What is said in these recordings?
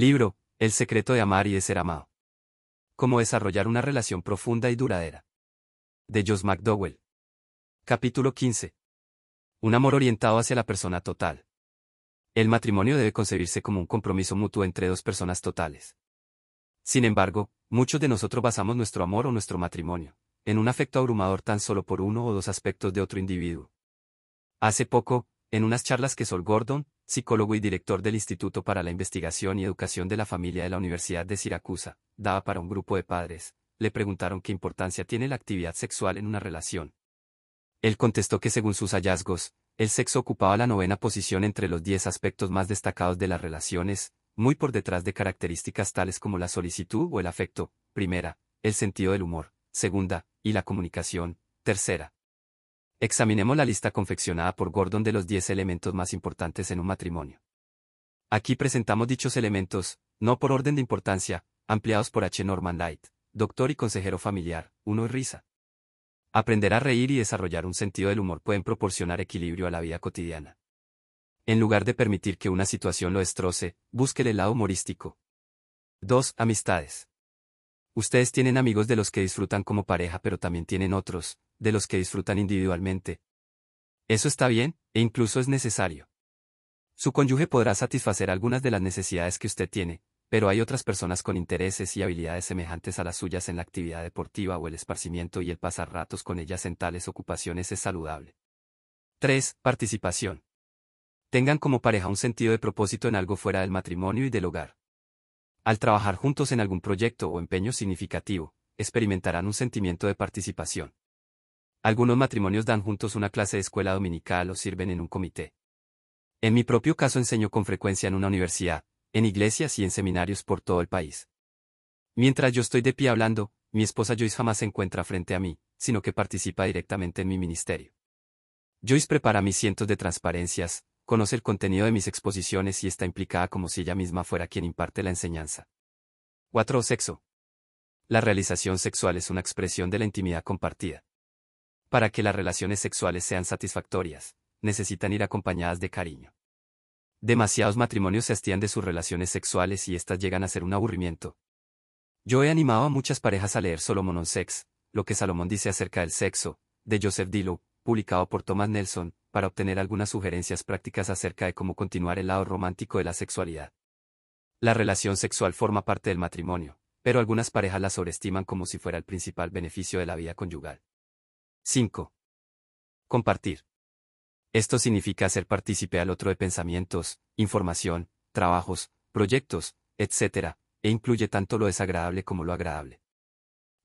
Libro, El secreto de amar y de ser amado. Cómo desarrollar una relación profunda y duradera. De Joss McDowell. Capítulo 15. Un amor orientado hacia la persona total. El matrimonio debe concebirse como un compromiso mutuo entre dos personas totales. Sin embargo, muchos de nosotros basamos nuestro amor o nuestro matrimonio en un afecto abrumador tan solo por uno o dos aspectos de otro individuo. Hace poco, en unas charlas que Sol Gordon, psicólogo y director del Instituto para la Investigación y Educación de la Familia de la Universidad de Siracusa, daba para un grupo de padres, le preguntaron qué importancia tiene la actividad sexual en una relación. Él contestó que según sus hallazgos, el sexo ocupaba la novena posición entre los diez aspectos más destacados de las relaciones, muy por detrás de características tales como la solicitud o el afecto, primera, el sentido del humor, segunda, y la comunicación, tercera. Examinemos la lista confeccionada por Gordon de los 10 elementos más importantes en un matrimonio. Aquí presentamos dichos elementos, no por orden de importancia, ampliados por H. Norman Light, doctor y consejero familiar, uno y risa. Aprender a reír y desarrollar un sentido del humor pueden proporcionar equilibrio a la vida cotidiana. En lugar de permitir que una situación lo destroce, busque el lado humorístico. 2. Amistades. Ustedes tienen amigos de los que disfrutan como pareja pero también tienen otros, de los que disfrutan individualmente. Eso está bien, e incluso es necesario. Su cónyuge podrá satisfacer algunas de las necesidades que usted tiene, pero hay otras personas con intereses y habilidades semejantes a las suyas en la actividad deportiva o el esparcimiento y el pasar ratos con ellas en tales ocupaciones es saludable. 3. Participación. Tengan como pareja un sentido de propósito en algo fuera del matrimonio y del hogar. Al trabajar juntos en algún proyecto o empeño significativo, experimentarán un sentimiento de participación. Algunos matrimonios dan juntos una clase de escuela dominical o sirven en un comité. En mi propio caso enseño con frecuencia en una universidad, en iglesias y en seminarios por todo el país. Mientras yo estoy de pie hablando, mi esposa Joyce jamás se encuentra frente a mí, sino que participa directamente en mi ministerio. Joyce prepara mis cientos de transparencias, conoce el contenido de mis exposiciones y está implicada como si ella misma fuera quien imparte la enseñanza. 4. Sexo. La realización sexual es una expresión de la intimidad compartida. Para que las relaciones sexuales sean satisfactorias, necesitan ir acompañadas de cariño. Demasiados matrimonios se hastían de sus relaciones sexuales y éstas llegan a ser un aburrimiento. Yo he animado a muchas parejas a leer Solomon on Sex, lo que Salomón dice acerca del sexo, de Joseph Dillow, publicado por Thomas Nelson, para obtener algunas sugerencias prácticas acerca de cómo continuar el lado romántico de la sexualidad. La relación sexual forma parte del matrimonio, pero algunas parejas la sobreestiman como si fuera el principal beneficio de la vida conyugal. 5. Compartir. Esto significa hacer partícipe al otro de pensamientos, información, trabajos, proyectos, etc., e incluye tanto lo desagradable como lo agradable.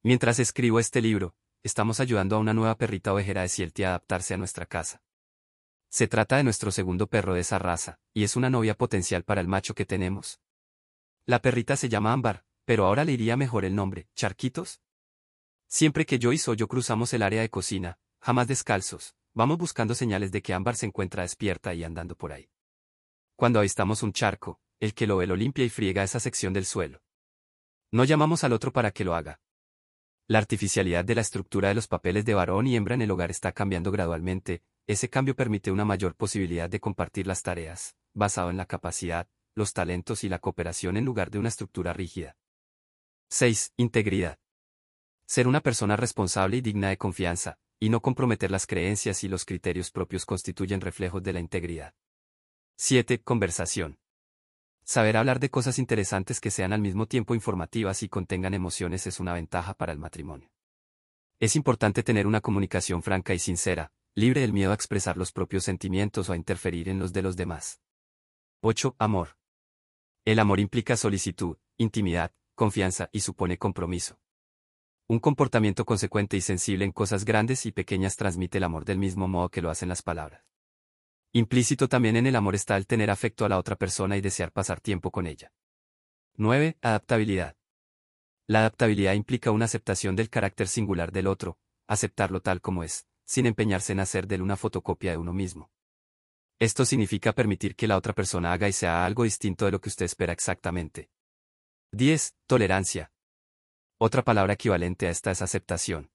Mientras escribo este libro, estamos ayudando a una nueva perrita ovejera de Cielti a adaptarse a nuestra casa. Se trata de nuestro segundo perro de esa raza, y es una novia potencial para el macho que tenemos. La perrita se llama Ámbar, pero ahora le iría mejor el nombre, Charquitos. Siempre que Joyce o yo cruzamos el área de cocina, jamás descalzos, vamos buscando señales de que Ámbar se encuentra despierta y andando por ahí. Cuando avistamos un charco, el que lo ve lo limpia y friega esa sección del suelo. No llamamos al otro para que lo haga. La artificialidad de la estructura de los papeles de varón y hembra en el hogar está cambiando gradualmente, ese cambio permite una mayor posibilidad de compartir las tareas, basado en la capacidad, los talentos y la cooperación en lugar de una estructura rígida. 6. Integridad. Ser una persona responsable y digna de confianza, y no comprometer las creencias y los criterios propios constituyen reflejos de la integridad. 7. Conversación. Saber hablar de cosas interesantes que sean al mismo tiempo informativas y contengan emociones es una ventaja para el matrimonio. Es importante tener una comunicación franca y sincera, libre del miedo a expresar los propios sentimientos o a interferir en los de los demás. 8. Amor. El amor implica solicitud, intimidad, confianza y supone compromiso. Un comportamiento consecuente y sensible en cosas grandes y pequeñas transmite el amor del mismo modo que lo hacen las palabras. Implícito también en el amor está el tener afecto a la otra persona y desear pasar tiempo con ella. 9. Adaptabilidad. La adaptabilidad implica una aceptación del carácter singular del otro, aceptarlo tal como es, sin empeñarse en hacer de él una fotocopia de uno mismo. Esto significa permitir que la otra persona haga y sea algo distinto de lo que usted espera exactamente. 10. Tolerancia. Otra palabra equivalente a esta es aceptación.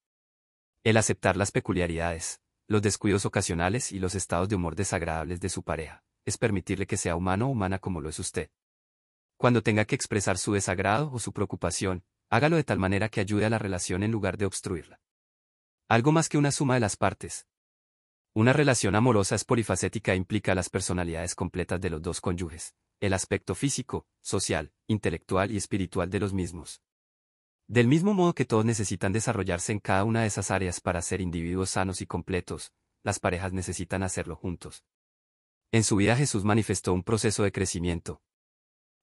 El aceptar las peculiaridades, los descuidos ocasionales y los estados de humor desagradables de su pareja, es permitirle que sea humano o humana como lo es usted. Cuando tenga que expresar su desagrado o su preocupación, hágalo de tal manera que ayude a la relación en lugar de obstruirla. Algo más que una suma de las partes. Una relación amorosa es polifacética e implica las personalidades completas de los dos cónyuges, el aspecto físico, social, intelectual y espiritual de los mismos. Del mismo modo que todos necesitan desarrollarse en cada una de esas áreas para ser individuos sanos y completos, las parejas necesitan hacerlo juntos. En su vida Jesús manifestó un proceso de crecimiento.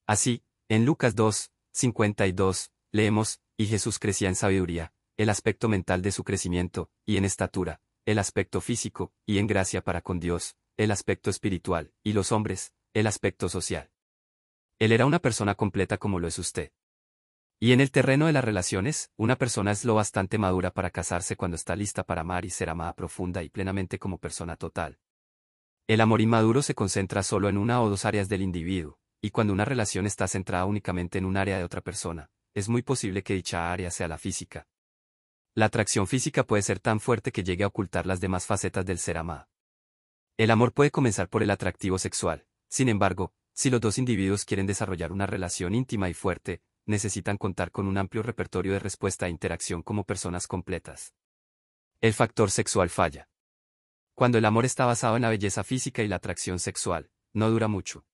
Así, en Lucas 2, 52, leemos, y Jesús crecía en sabiduría, el aspecto mental de su crecimiento, y en estatura, el aspecto físico, y en gracia para con Dios, el aspecto espiritual, y los hombres, el aspecto social. Él era una persona completa como lo es usted. Y en el terreno de las relaciones, una persona es lo bastante madura para casarse cuando está lista para amar y ser amada profunda y plenamente como persona total. El amor inmaduro se concentra solo en una o dos áreas del individuo, y cuando una relación está centrada únicamente en un área de otra persona, es muy posible que dicha área sea la física. La atracción física puede ser tan fuerte que llegue a ocultar las demás facetas del ser amado. El amor puede comenzar por el atractivo sexual, sin embargo, si los dos individuos quieren desarrollar una relación íntima y fuerte, necesitan contar con un amplio repertorio de respuesta e interacción como personas completas. El factor sexual falla. Cuando el amor está basado en la belleza física y la atracción sexual, no dura mucho.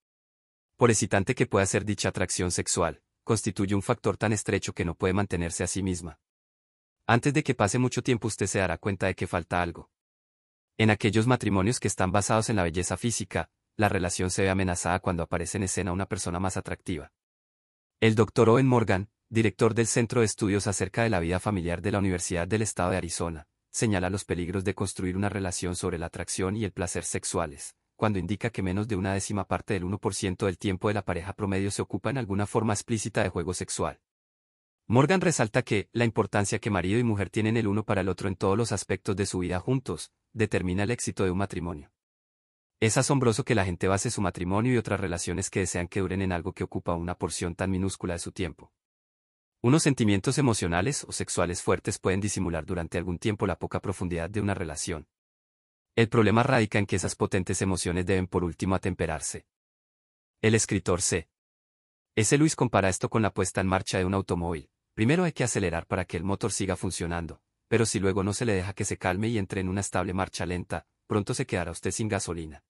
Por excitante que pueda ser dicha atracción sexual, constituye un factor tan estrecho que no puede mantenerse a sí misma. Antes de que pase mucho tiempo usted se dará cuenta de que falta algo. En aquellos matrimonios que están basados en la belleza física, la relación se ve amenazada cuando aparece en escena una persona más atractiva. El Dr. Owen Morgan, director del Centro de Estudios acerca de la vida familiar de la Universidad del Estado de Arizona, señala los peligros de construir una relación sobre la atracción y el placer sexuales, cuando indica que menos de una décima parte del 1% del tiempo de la pareja promedio se ocupa en alguna forma explícita de juego sexual. Morgan resalta que la importancia que marido y mujer tienen el uno para el otro en todos los aspectos de su vida juntos, determina el éxito de un matrimonio. Es asombroso que la gente base su matrimonio y otras relaciones que desean que duren en algo que ocupa una porción tan minúscula de su tiempo. Unos sentimientos emocionales o sexuales fuertes pueden disimular durante algún tiempo la poca profundidad de una relación. El problema radica en que esas potentes emociones deben por último atemperarse. El escritor C. S. Luis compara esto con la puesta en marcha de un automóvil. Primero hay que acelerar para que el motor siga funcionando, pero si luego no se le deja que se calme y entre en una estable marcha lenta, pronto se quedará usted sin gasolina.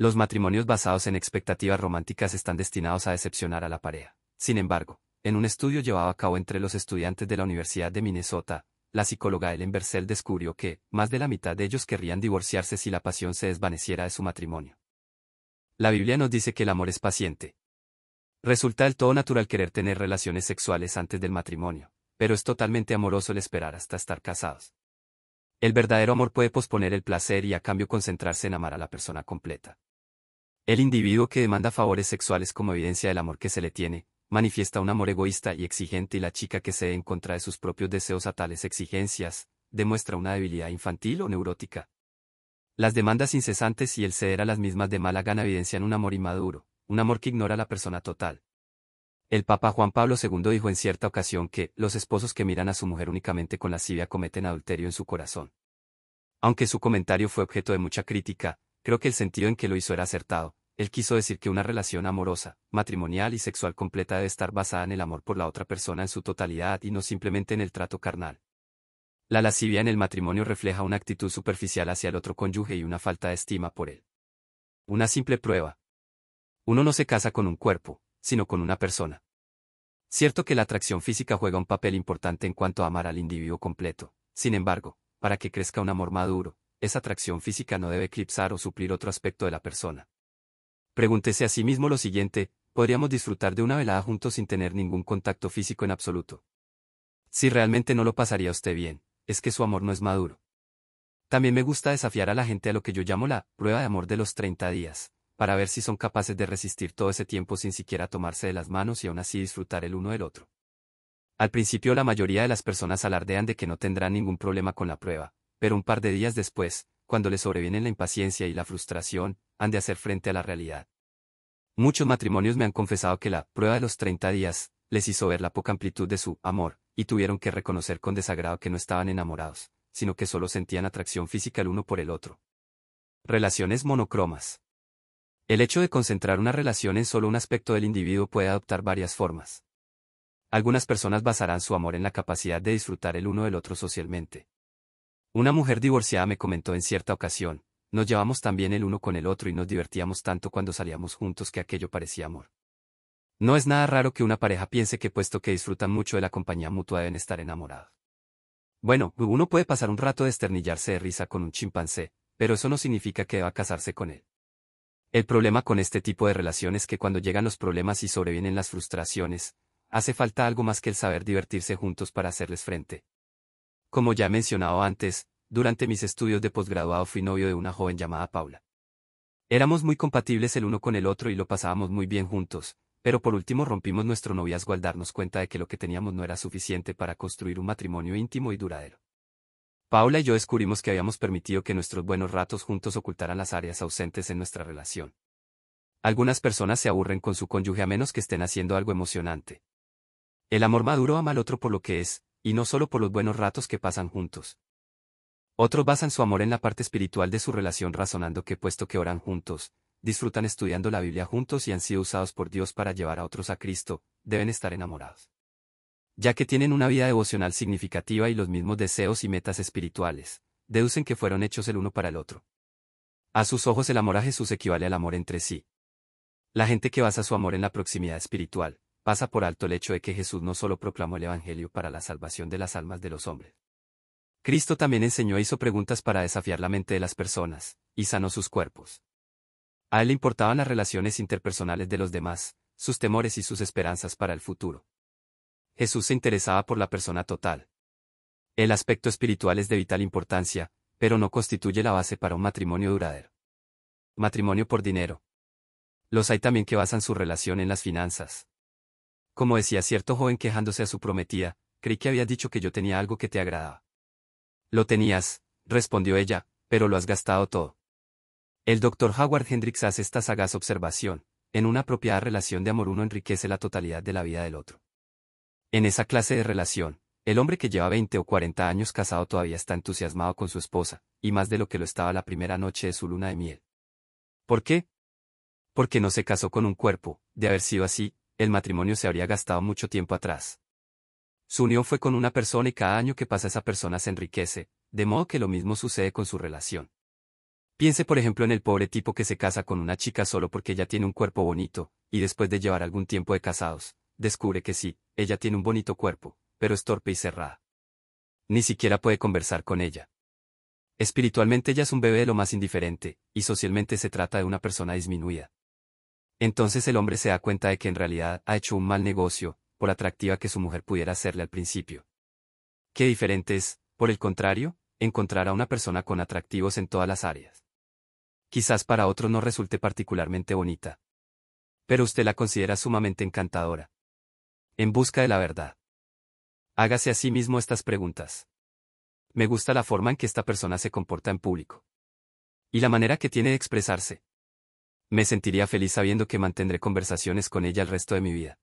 Los matrimonios basados en expectativas románticas están destinados a decepcionar a la pareja. Sin embargo, en un estudio llevado a cabo entre los estudiantes de la Universidad de Minnesota, la psicóloga Ellen Bersel descubrió que, más de la mitad de ellos querrían divorciarse si la pasión se desvaneciera de su matrimonio. La Biblia nos dice que el amor es paciente. Resulta del todo natural querer tener relaciones sexuales antes del matrimonio, pero es totalmente amoroso el esperar hasta estar casados. El verdadero amor puede posponer el placer y a cambio concentrarse en amar a la persona completa. El individuo que demanda favores sexuales como evidencia del amor que se le tiene, manifiesta un amor egoísta y exigente y la chica que cede en contra de sus propios deseos a tales exigencias, demuestra una debilidad infantil o neurótica. Las demandas incesantes y el ceder a las mismas de mala gana evidencian un amor inmaduro, un amor que ignora a la persona total. El Papa Juan Pablo II dijo en cierta ocasión que los esposos que miran a su mujer únicamente con lascivia cometen adulterio en su corazón. Aunque su comentario fue objeto de mucha crítica, creo que el sentido en que lo hizo era acertado, él quiso decir que una relación amorosa, matrimonial y sexual completa debe estar basada en el amor por la otra persona en su totalidad y no simplemente en el trato carnal. La lascivia en el matrimonio refleja una actitud superficial hacia el otro cónyuge y una falta de estima por él. Una simple prueba. Uno no se casa con un cuerpo, sino con una persona. Cierto que la atracción física juega un papel importante en cuanto a amar al individuo completo, sin embargo, para que crezca un amor maduro, esa atracción física no debe eclipsar o suplir otro aspecto de la persona. Pregúntese a sí mismo lo siguiente, ¿podríamos disfrutar de una velada juntos sin tener ningún contacto físico en absoluto? Si realmente no lo pasaría usted bien, es que su amor no es maduro. También me gusta desafiar a la gente a lo que yo llamo la prueba de amor de los 30 días, para ver si son capaces de resistir todo ese tiempo sin siquiera tomarse de las manos y aún así disfrutar el uno del otro. Al principio la mayoría de las personas alardean de que no tendrán ningún problema con la prueba, pero un par de días después, cuando les sobrevienen la impaciencia y la frustración, han de hacer frente a la realidad. Muchos matrimonios me han confesado que la prueba de los 30 días les hizo ver la poca amplitud de su amor, y tuvieron que reconocer con desagrado que no estaban enamorados, sino que solo sentían atracción física el uno por el otro. Relaciones monocromas. El hecho de concentrar una relación en solo un aspecto del individuo puede adoptar varias formas. Algunas personas basarán su amor en la capacidad de disfrutar el uno del otro socialmente. Una mujer divorciada me comentó en cierta ocasión, nos llevamos tan bien el uno con el otro y nos divertíamos tanto cuando salíamos juntos que aquello parecía amor. No es nada raro que una pareja piense que puesto que disfrutan mucho de la compañía mutua deben estar enamorados. Bueno, uno puede pasar un rato de esternillarse de risa con un chimpancé, pero eso no significa que deba casarse con él. El problema con este tipo de relación es que cuando llegan los problemas y sobrevienen las frustraciones, hace falta algo más que el saber divertirse juntos para hacerles frente. Como ya he mencionado antes, durante mis estudios de posgraduado fui novio de una joven llamada Paula. Éramos muy compatibles el uno con el otro y lo pasábamos muy bien juntos, pero por último rompimos nuestro noviazgo al darnos cuenta de que lo que teníamos no era suficiente para construir un matrimonio íntimo y duradero. Paula y yo descubrimos que habíamos permitido que nuestros buenos ratos juntos ocultaran las áreas ausentes en nuestra relación. Algunas personas se aburren con su cónyuge a menos que estén haciendo algo emocionante. El amor maduro ama al otro por lo que es, y no solo por los buenos ratos que pasan juntos. Otros basan su amor en la parte espiritual de su relación razonando que puesto que oran juntos, disfrutan estudiando la Biblia juntos y han sido usados por Dios para llevar a otros a Cristo, deben estar enamorados. Ya que tienen una vida devocional significativa y los mismos deseos y metas espirituales, deducen que fueron hechos el uno para el otro. A sus ojos el amor a Jesús equivale al amor entre sí. La gente que basa su amor en la proximidad espiritual, pasa por alto el hecho de que Jesús no solo proclamó el Evangelio para la salvación de las almas de los hombres, Cristo también enseñó e hizo preguntas para desafiar la mente de las personas, y sanó sus cuerpos. A él le importaban las relaciones interpersonales de los demás, sus temores y sus esperanzas para el futuro. Jesús se interesaba por la persona total. El aspecto espiritual es de vital importancia, pero no constituye la base para un matrimonio duradero. Matrimonio por dinero. Los hay también que basan su relación en las finanzas. Como decía cierto joven quejándose a su prometida, creí que había dicho que yo tenía algo que te agradaba. Lo tenías, respondió ella, pero lo has gastado todo. El doctor Howard Hendricks hace esta sagaz observación, en una apropiada relación de amor uno enriquece la totalidad de la vida del otro. En esa clase de relación, el hombre que lleva 20 o 40 años casado todavía está entusiasmado con su esposa, y más de lo que lo estaba la primera noche de su luna de miel. ¿Por qué? Porque no se casó con un cuerpo, de haber sido así, el matrimonio se habría gastado mucho tiempo atrás. Su unión fue con una persona y cada año que pasa esa persona se enriquece, de modo que lo mismo sucede con su relación. Piense por ejemplo en el pobre tipo que se casa con una chica solo porque ella tiene un cuerpo bonito, y después de llevar algún tiempo de casados, descubre que sí, ella tiene un bonito cuerpo, pero es torpe y cerrada. Ni siquiera puede conversar con ella. Espiritualmente ella es un bebé de lo más indiferente, y socialmente se trata de una persona disminuida. Entonces el hombre se da cuenta de que en realidad ha hecho un mal negocio, por atractiva que su mujer pudiera serle al principio. Qué diferente es, por el contrario, encontrar a una persona con atractivos en todas las áreas. Quizás para otro no resulte particularmente bonita. Pero usted la considera sumamente encantadora. En busca de la verdad. Hágase a sí mismo estas preguntas. Me gusta la forma en que esta persona se comporta en público. Y la manera que tiene de expresarse. Me sentiría feliz sabiendo que mantendré conversaciones con ella el resto de mi vida.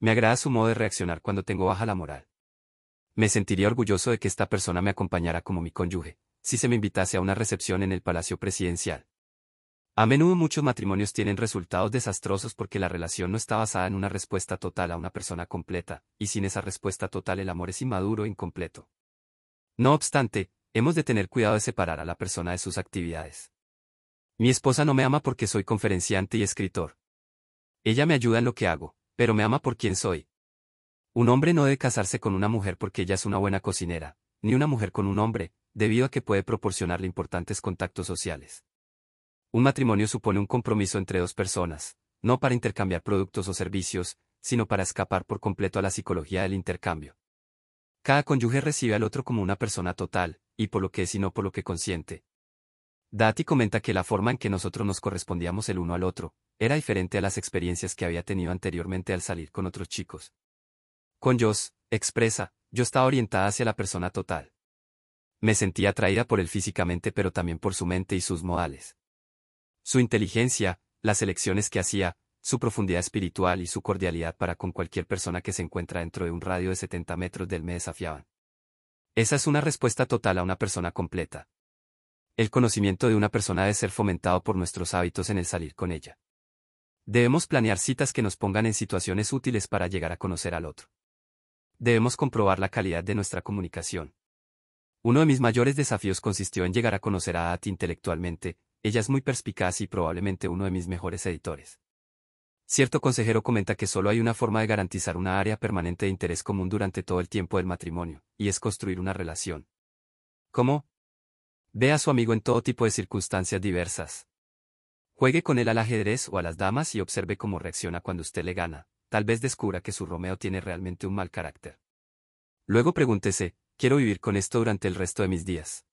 Me agrada su modo de reaccionar cuando tengo baja la moral. Me sentiría orgulloso de que esta persona me acompañara como mi cónyuge, si se me invitase a una recepción en el Palacio Presidencial. A menudo muchos matrimonios tienen resultados desastrosos porque la relación no está basada en una respuesta total a una persona completa, y sin esa respuesta total el amor es inmaduro e incompleto. No obstante, hemos de tener cuidado de separar a la persona de sus actividades. Mi esposa no me ama porque soy conferenciante y escritor. Ella me ayuda en lo que hago, pero me ama por quien soy. Un hombre no debe casarse con una mujer porque ella es una buena cocinera, ni una mujer con un hombre, debido a que puede proporcionarle importantes contactos sociales. Un matrimonio supone un compromiso entre dos personas, no para intercambiar productos o servicios, sino para escapar por completo a la psicología del intercambio. Cada cónyuge recibe al otro como una persona total, y por lo que es y no por lo que consiente. Dati comenta que la forma en que nosotros nos correspondíamos el uno al otro, era diferente a las experiencias que había tenido anteriormente al salir con otros chicos. Con Joss, expresa, yo estaba orientada hacia la persona total. Me sentía atraída por él físicamente pero también por su mente y sus modales. Su inteligencia, las elecciones que hacía, su profundidad espiritual y su cordialidad para con cualquier persona que se encuentra dentro de un radio de 70 metros del me desafiaban. Esa es una respuesta total a una persona completa. El conocimiento de una persona debe ser fomentado por nuestros hábitos en el salir con ella. Debemos planear citas que nos pongan en situaciones útiles para llegar a conocer al otro. Debemos comprobar la calidad de nuestra comunicación. Uno de mis mayores desafíos consistió en llegar a conocer a Ati intelectualmente, ella es muy perspicaz y probablemente uno de mis mejores editores. Cierto consejero comenta que solo hay una forma de garantizar una área permanente de interés común durante todo el tiempo del matrimonio, y es construir una relación. ¿Cómo? Ve a su amigo en todo tipo de circunstancias diversas. Juegue con él al ajedrez o a las damas y observe cómo reacciona cuando usted le gana, tal vez descubra que su Romeo tiene realmente un mal carácter. Luego pregúntese, quiero vivir con esto durante el resto de mis días.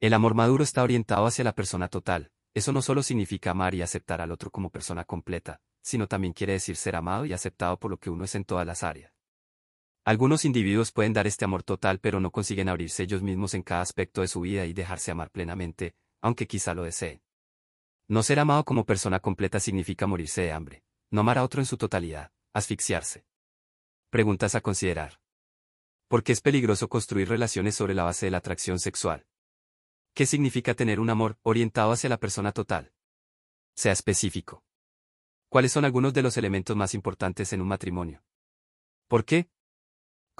El amor maduro está orientado hacia la persona total, eso no solo significa amar y aceptar al otro como persona completa, sino también quiere decir ser amado y aceptado por lo que uno es en todas las áreas. Algunos individuos pueden dar este amor total pero no consiguen abrirse ellos mismos en cada aspecto de su vida y dejarse amar plenamente, aunque quizá lo deseen. No ser amado como persona completa significa morirse de hambre, no amar a otro en su totalidad, asfixiarse. Preguntas a considerar. ¿Por qué es peligroso construir relaciones sobre la base de la atracción sexual? ¿Qué significa tener un amor orientado hacia la persona total? Sea específico. ¿Cuáles son algunos de los elementos más importantes en un matrimonio? ¿Por qué?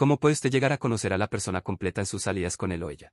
¿Cómo puede usted llegar a conocer a la persona completa en sus salidas con él o ella?